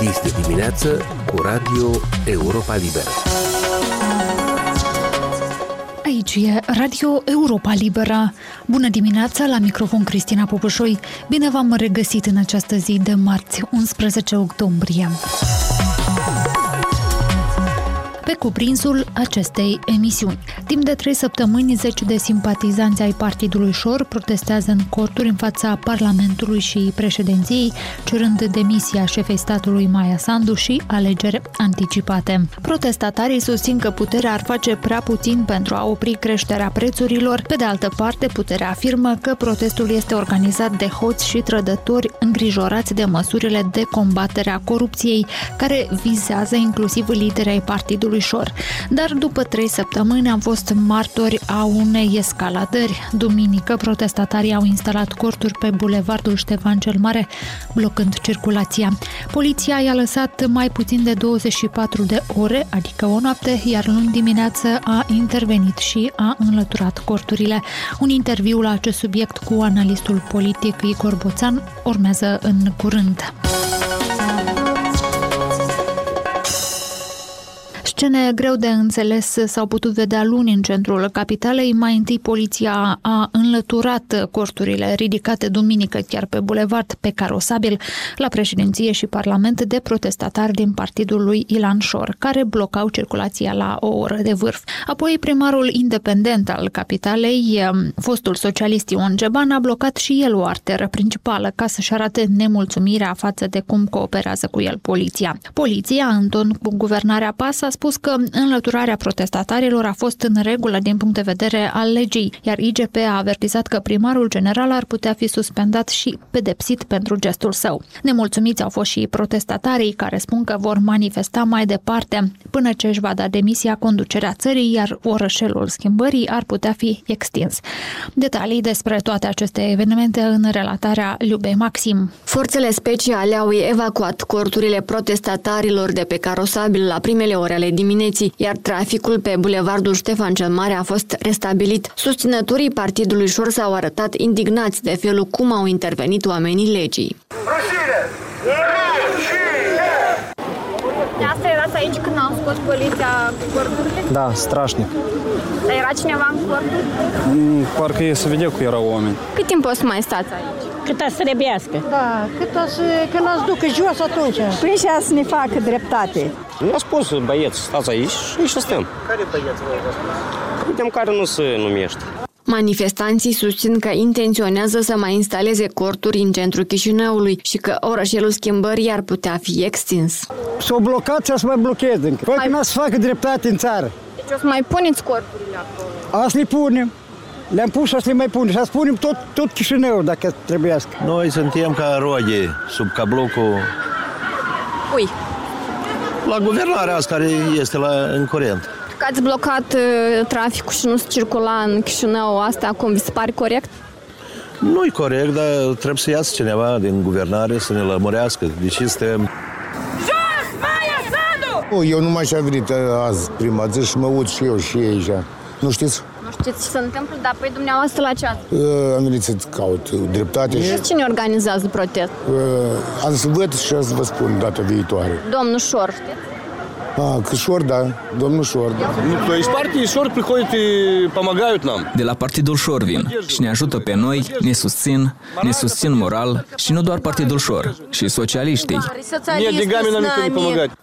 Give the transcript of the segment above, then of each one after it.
Este dimineață cu Radio Europa Liberă. Aici e Radio Europa Liberă. Bună dimineața, la microfon Cristina Popușoi. Bine v-am regăsit în această zi de marți, 11 octombrie pe cuprinsul acestei emisiuni. Timp de trei săptămâni, zeci de simpatizanți ai Partidului Șor protestează în corturi în fața Parlamentului și președinției, cerând demisia șefei statului Maia Sandu și alegeri anticipate. Protestatarii susțin că puterea ar face prea puțin pentru a opri creșterea prețurilor. Pe de altă parte, puterea afirmă că protestul este organizat de hoți și trădători îngrijorați de măsurile de combatere a corupției, care vizează inclusiv liderii ai Partidului ușor. Dar după trei săptămâni am fost martori a unei escaladări. Duminică, protestatarii au instalat corturi pe bulevardul Ștefan cel Mare, blocând circulația. Poliția i-a lăsat mai puțin de 24 de ore, adică o noapte, iar luni dimineață a intervenit și a înlăturat corturile. Un interviu la acest subiect cu analistul politic Igor Boțan urmează în curând. Scene greu de înțeles s-au putut vedea luni în centrul capitalei. Mai întâi poliția a înlăturat corturile ridicate duminică chiar pe bulevard pe carosabil la președinție și parlament de protestatari din partidul lui Ilan Șor, care blocau circulația la o oră de vârf. Apoi primarul independent al capitalei, fostul socialist Ion Geban, a blocat și el o arteră principală ca să-și arate nemulțumirea față de cum cooperează cu el poliția. Poliția, în ton cu guvernarea PAS, a spus spus că înlăturarea protestatarilor a fost în regulă din punct de vedere al legii, iar IGP a avertizat că primarul general ar putea fi suspendat și pedepsit pentru gestul său. Nemulțumiți au fost și protestatarii care spun că vor manifesta mai departe până ce își va da demisia conducerea țării, iar orășelul schimbării ar putea fi extins. Detalii despre toate aceste evenimente în relatarea Liubei Maxim. Forțele speciale au evacuat corturile protestatarilor de pe carosabil la primele ore ale dimineții, iar traficul pe bulevardul Ștefan cel Mare a fost restabilit. Susținătorii Partidului Șor s-au arătat indignați de felul cum au intervenit oamenii legii. Rușine! De asta erați aici când au scos poliția corturile? Da, strașnic. Dar era cineva în corturi? Mm, parcă e să vedea că erau oameni. Cât timp o să mai stați aici? Cât să trebuiască. Da, cât o să, când ați ducă jos atunci. Păi și să ne facă dreptate. Nu a spus băieți, stați aici și stăm. Care băieți vă spus? Uite, care nu se numește. Manifestanții susțin că intenționează să mai instaleze corturi în centrul Chișinăului și că orășelul schimbării ar putea fi extins. S-au blocat și să mai blocheze încă. Păi când să facă dreptate în țară. Deci o să mai puneți corturile acolo? Asta le punem. Le-am pus și să le mai punem. Și să punem tot, tot Chișinăul dacă trebuiască. Noi suntem ca roge sub cablocul... Ui. La guvernarea asta care este la, în curent. Că ați blocat uh, traficul și nu se circula în Chișinău, asta acum vi se pare corect? Nu-i corect, dar trebuie să iasă cineva din guvernare să ne lămurească. Deci suntem eu nu mai și-am venit uh, azi prima zi și mă uit și eu și ei așa. Nu știți? Nu știți ce se întâmplă, dar păi dumneavoastră la ce ați? Uh, am venit să caut dreptate. Și cine organizează protest? Uh, am să văd și să vă spun data viitoare. Domnul Șor, știți? А, Шор, да, domnul Шор. Да. Ну, то есть партии Шор приходят и помогают нам. De la Partidul Șor vin și ne ajută pe noi, ne susțin, ne susțin moral și nu doar Partidul Șor, și socialiștii.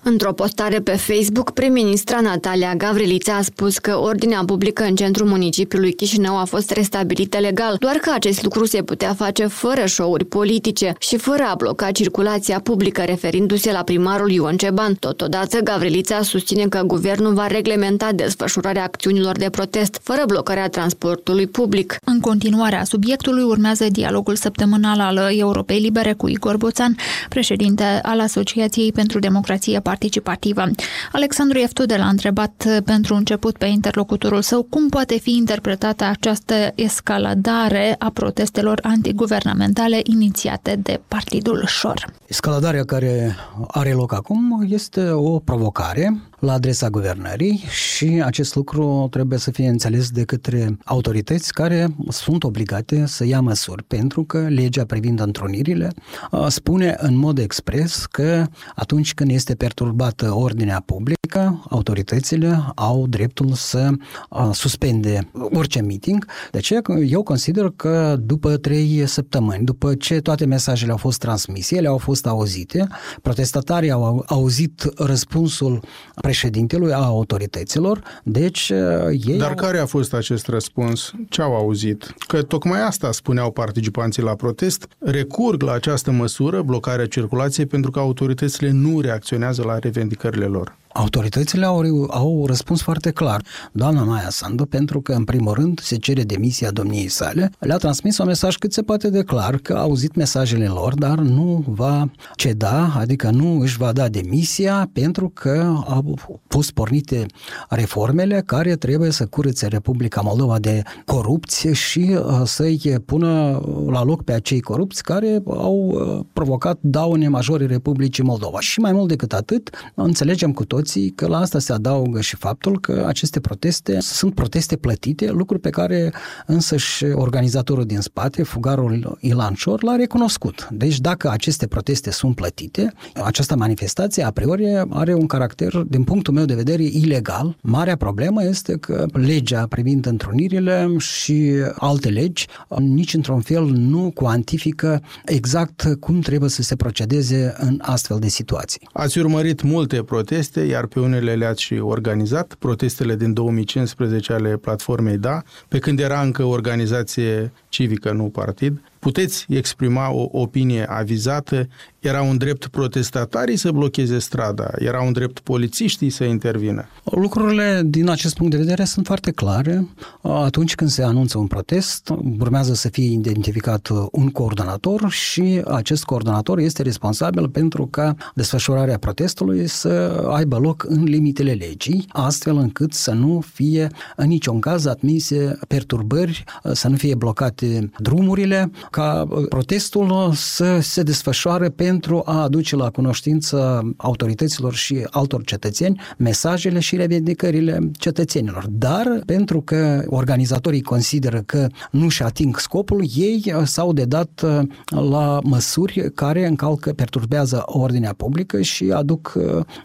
Într-o postare pe Facebook, prim-ministra Natalia Gavrilița a spus că ordinea publică în centrul municipiului Chișinău a fost restabilită legal, doar că acest lucru se putea face fără show-uri politice și fără a bloca circulația publică, referindu-se la primarul Ion Ceban. Totodată, Gavrilița Stălița susține că guvernul va reglementa desfășurarea acțiunilor de protest, fără blocarea transportului public. În continuarea subiectului urmează dialogul săptămânal al Europei Libere cu Igor Boțan, președinte al Asociației pentru Democrație Participativă. Alexandru Eftudel a întrebat pentru început pe interlocutorul său cum poate fi interpretată această escaladare a protestelor antiguvernamentale inițiate de Partidul Șor. Escaladarea care are loc acum este o provocare provocare la adresa guvernării și acest lucru trebuie să fie înțeles de către autorități care sunt obligate să ia măsuri, pentru că legea privind întrunirile spune în mod expres că atunci când este perturbată ordinea publică, autoritățile au dreptul să suspende orice meeting. De ce? Eu consider că după trei săptămâni, după ce toate mesajele au fost transmise, ele au fost auzite, protestatarii au auzit răspunsul președintelui, a autorităților, deci ei Dar au... care a fost acest răspuns? Ce au auzit? Că tocmai asta spuneau participanții la protest, recurg la această măsură, blocarea circulației, pentru că autoritățile nu reacționează la revendicările lor. Autoritățile au, au răspuns foarte clar. Doamna Maia Sandu, pentru că, în primul rând, se cere demisia domniei sale, le-a transmis un mesaj cât se poate de clar că a auzit mesajele lor, dar nu va ceda, adică nu își va da demisia pentru că au pus pornite reformele care trebuie să curățe Republica Moldova de corupție și uh, să-i pună la loc pe acei corupți care au uh, provocat daune majore Republicii Moldova. Și mai mult decât atât, înțelegem cu toți toții că la asta se adaugă și faptul că aceste proteste sunt proteste plătite, lucruri pe care însăși organizatorul din spate, fugarul Ilan Șor, l-a recunoscut. Deci dacă aceste proteste sunt plătite, această manifestație a priori are un caracter, din punctul meu de vedere, ilegal. Marea problemă este că legea privind întrunirile și alte legi nici într-un fel nu cuantifică exact cum trebuie să se procedeze în astfel de situații. Ați urmărit multe proteste, iar pe unele le-ați și organizat, protestele din 2015 ale platformei DA, pe când era încă organizație civică, nu partid. Puteți exprima o opinie avizată? Era un drept protestatarii să blocheze strada? Era un drept polițiștii să intervină? Lucrurile din acest punct de vedere sunt foarte clare. Atunci când se anunță un protest, urmează să fie identificat un coordonator și acest coordonator este responsabil pentru ca desfășurarea protestului să aibă loc în limitele legii, astfel încât să nu fie în niciun caz admise perturbări, să nu fie blocate drumurile, ca uh, protestul să se desfășoare pentru a aduce la cunoștință autorităților și altor cetățeni mesajele și revendicările cetățenilor. Dar pentru că organizatorii consideră că nu și ating scopul, ei uh, s-au dedat uh, la măsuri care încalcă, perturbează ordinea publică și aduc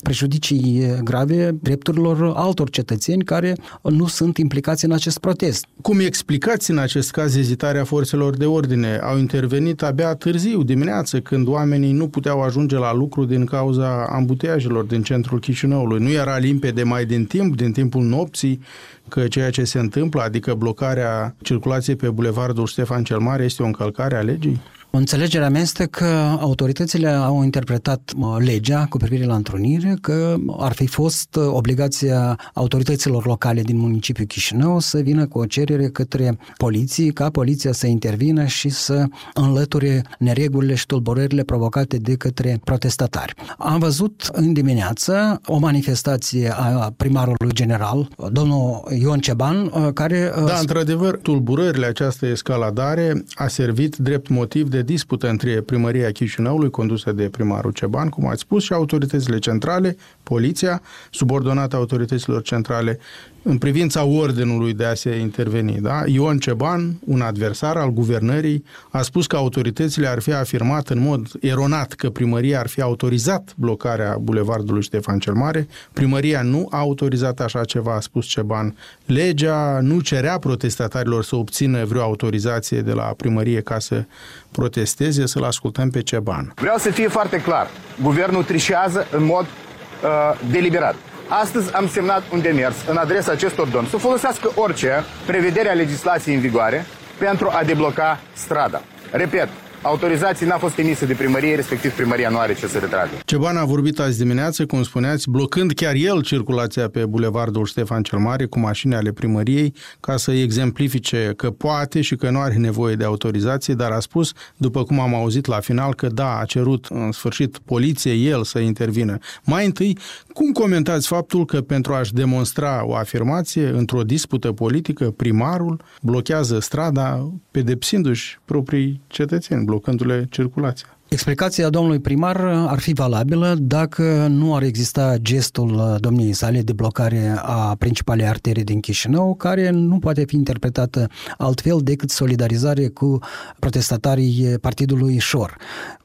prejudicii grave drepturilor altor cetățeni care nu sunt implicați în acest protest. Cum explicați în acest caz ezitarea forțelor de ordine? Au intervenit abia târziu, dimineață, când oamenii nu puteau ajunge la lucru din cauza ambuteajelor din centrul Chișinăului. Nu era limpede mai din timp, din timpul nopții, că ceea ce se întâmplă, adică blocarea circulației pe bulevardul Ștefan cel Mare, este o încălcare a legii? Înțelegerea mea este că autoritățile au interpretat legea cu privire la întrunire, că ar fi fost obligația autorităților locale din municipiul Chișinău să vină cu o cerere către poliție, ca poliția să intervină și să înlăture neregulile și tulburările provocate de către protestatari. Am văzut în dimineață o manifestație a primarului general, domnul Ion Ceban, care... Da, într-adevăr, tulburările această escaladare a servit drept motiv de dispută între primăria Chișinăului, condusă de primarul Ceban, cum ați spus, și autoritățile centrale, poliția, subordonată autorităților centrale, în privința ordinului de a se interveni. Da? Ion Ceban, un adversar al guvernării, a spus că autoritățile ar fi afirmat în mod eronat că primăria ar fi autorizat blocarea bulevardului Ștefan cel Mare. Primăria nu a autorizat așa ceva, a spus Ceban. Legea nu cerea protestatarilor să obțină vreo autorizație de la primărie ca să protesteze, să-l ascultăm pe Ceban. Vreau să fie foarte clar. Guvernul trișează în mod uh, deliberat. Astăzi am semnat un demers în adresa acestor domni să folosească orice prevedere a legislației în vigoare pentru a debloca strada. Repet, autorizații n-a fost emisă de primărie, respectiv primăria nu are ce să retragă. Ceban a vorbit azi dimineață, cum spuneați, blocând chiar el circulația pe bulevardul Ștefan cel Mare cu mașini ale primăriei ca să exemplifice că poate și că nu are nevoie de autorizație, dar a spus, după cum am auzit la final, că da, a cerut în sfârșit poliție el să intervină. Mai întâi, cum comentați faptul că pentru a-și demonstra o afirmație într-o dispută politică, primarul blochează strada pedepsindu-și proprii cetățeni, blocându-le circulația? Explicația domnului primar ar fi valabilă dacă nu ar exista gestul domniei sale de blocare a principalei arterii din Chișinău, care nu poate fi interpretată altfel decât solidarizare cu protestatarii partidului Șor.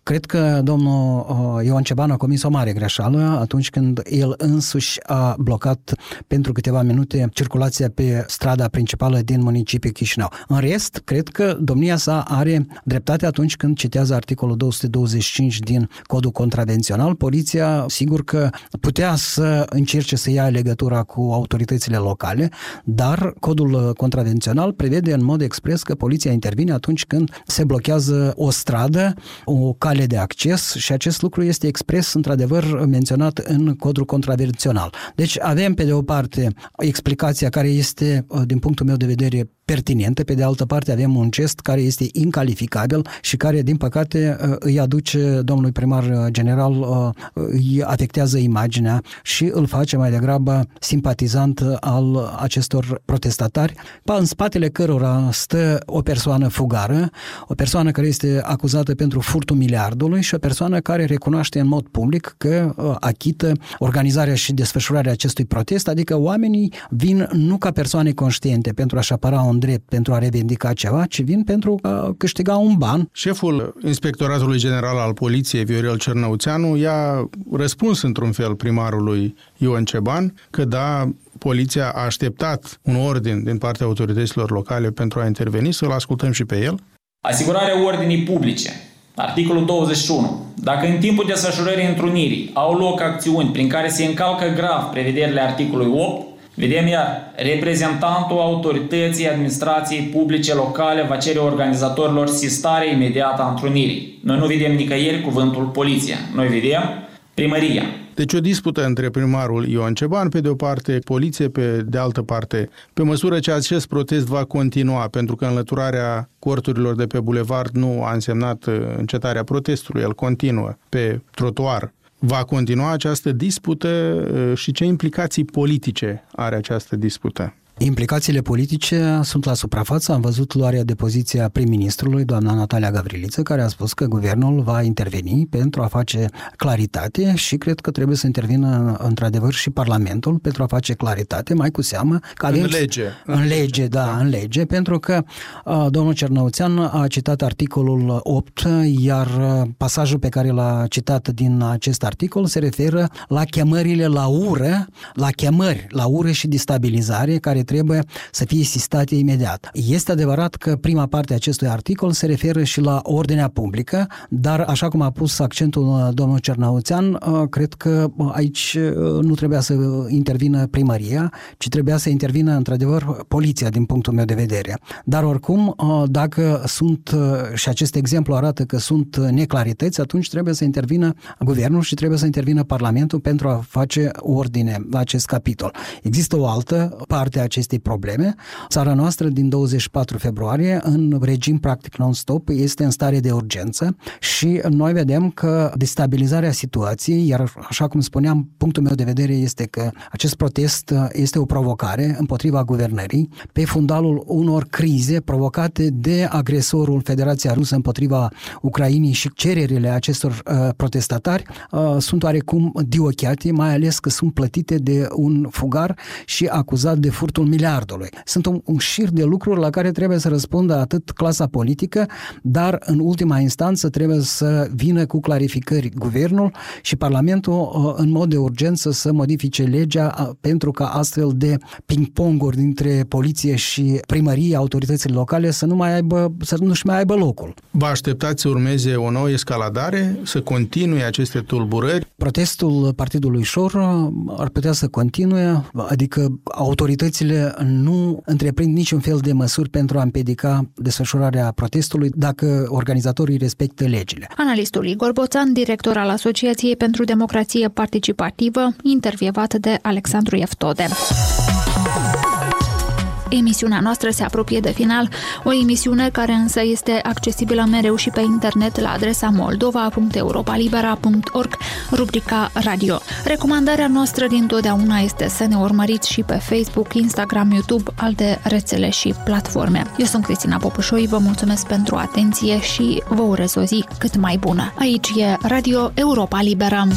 Cred că domnul uh, Ioan Ceban a comis o mare greșeală atunci când el însuși a blocat pentru câteva minute circulația pe strada principală din municipiul Chișinău. În rest, cred că domnia sa are dreptate atunci când citează articolul 225 din codul contravențional. Poliția, sigur că putea să încerce să ia legătura cu autoritățile locale, dar codul contravențional prevede în mod expres că poliția intervine atunci când se blochează o stradă, o cale cale de acces și acest lucru este expres, într-adevăr, menționat în codul contravențional. Deci avem, pe de o parte, explicația care este, din punctul meu de vedere, pertinentă, pe de altă parte avem un gest care este incalificabil și care, din păcate, îi aduce domnului primar general, îi afectează imaginea și îl face mai degrabă simpatizant al acestor protestatari, în spatele cărora stă o persoană fugară, o persoană care este acuzată pentru furtul miliardului și o persoană care recunoaște în mod public că achită organizarea și desfășurarea acestui protest, adică oamenii vin nu ca persoane conștiente pentru a-și apăra un drept pentru a revendica ceva, ci vin pentru a câștiga un ban. Șeful Inspectoratului General al Poliției, Viorel Cernăuțeanu, i-a răspuns într-un fel primarului Ion Ceban că da, poliția a așteptat un ordin din partea autorităților locale pentru a interveni, să-l ascultăm și pe el. Asigurarea ordinii publice. Articolul 21. Dacă în timpul desfășurării întrunirii au loc acțiuni prin care se încalcă grav prevederile articolului 8, Vedem iar, reprezentantul autorității administrației publice locale va cere organizatorilor sistare imediată a întrunirii. Noi nu vedem nicăieri cuvântul poliția. Noi vedem primăria. Deci o dispută între primarul Ioan Ceban, pe de o parte, poliție, pe de altă parte, pe măsură ce acest protest va continua, pentru că înlăturarea corturilor de pe bulevard nu a însemnat uh, încetarea protestului, el continuă pe trotuar. Va continua această dispută uh, și ce implicații politice are această dispută? Implicațiile politice sunt la suprafață. Am văzut luarea de poziție a prim-ministrului, doamna Natalia Gavriliță, care a spus că guvernul va interveni pentru a face claritate și cred că trebuie să intervină într-adevăr și Parlamentul pentru a face claritate, mai cu seamă că avem... În lege. În lege, da, da, în lege, pentru că uh, domnul Cernăuțean a citat articolul 8, iar pasajul pe care l-a citat din acest articol se referă la chemările la ură, la chemări la ură și destabilizare care trebuie să fie sistate imediat. Este adevărat că prima parte a acestui articol se referă și la ordinea publică, dar așa cum a pus accentul uh, domnul Cernauțean, uh, cred că uh, aici nu trebuia să intervină primăria, ci trebuia să intervină într-adevăr poliția din punctul meu de vedere. Dar oricum, dacă sunt, și acest exemplu arată că sunt neclarități, atunci trebuie să intervină guvernul și trebuie să intervină Parlamentul pentru a face ordine la acest capitol. Există o altă parte a acestei probleme. Țara noastră din 24 februarie, în regim practic non-stop, este în stare de urgență și noi vedem că destabilizarea situației, iar așa cum spuneam, punctul meu de vedere este că acest protest este o provocare împotriva guvernării pe fundalul unor crize provocate de agresorul Federația Rusă împotriva Ucrainei și cererile acestor uh, protestatari uh, sunt oarecum diochiate, mai ales că sunt plătite de un fugar și acuzat de furtul miliardului. Sunt un, un șir de lucruri la care trebuie să răspundă atât clasa politică, dar în ultima instanță trebuie să vină cu clarificări guvernul și Parlamentul uh, în mod de urgență să modifice legea uh, pentru ca astfel de ping-ponguri dintre poliție și primărie, autoritățile locale să nu mai aibă, să nu-și mai aibă locul. Vă așteptați să urmeze o nouă escaladare, să continue aceste tulburări? Protestul Partidului Șor uh, ar putea să continue, adică autoritățile nu întreprind niciun fel de măsuri pentru a împiedica desfășurarea protestului dacă organizatorii respectă legile. Analistul Igor Boțan, director al Asociației pentru Democrație Participativă, intervievat de Alexandru Eftode. Emisiunea noastră se apropie de final, o emisiune care însă este accesibilă mereu și pe internet la adresa moldova.europalibera.org, rubrica radio. Recomandarea noastră din totdeauna este să ne urmăriți și pe Facebook, Instagram, YouTube, alte rețele și platforme. Eu sunt Cristina Popușoi, vă mulțumesc pentru atenție și vă urez o zi cât mai bună. Aici e Radio Europa Liberă.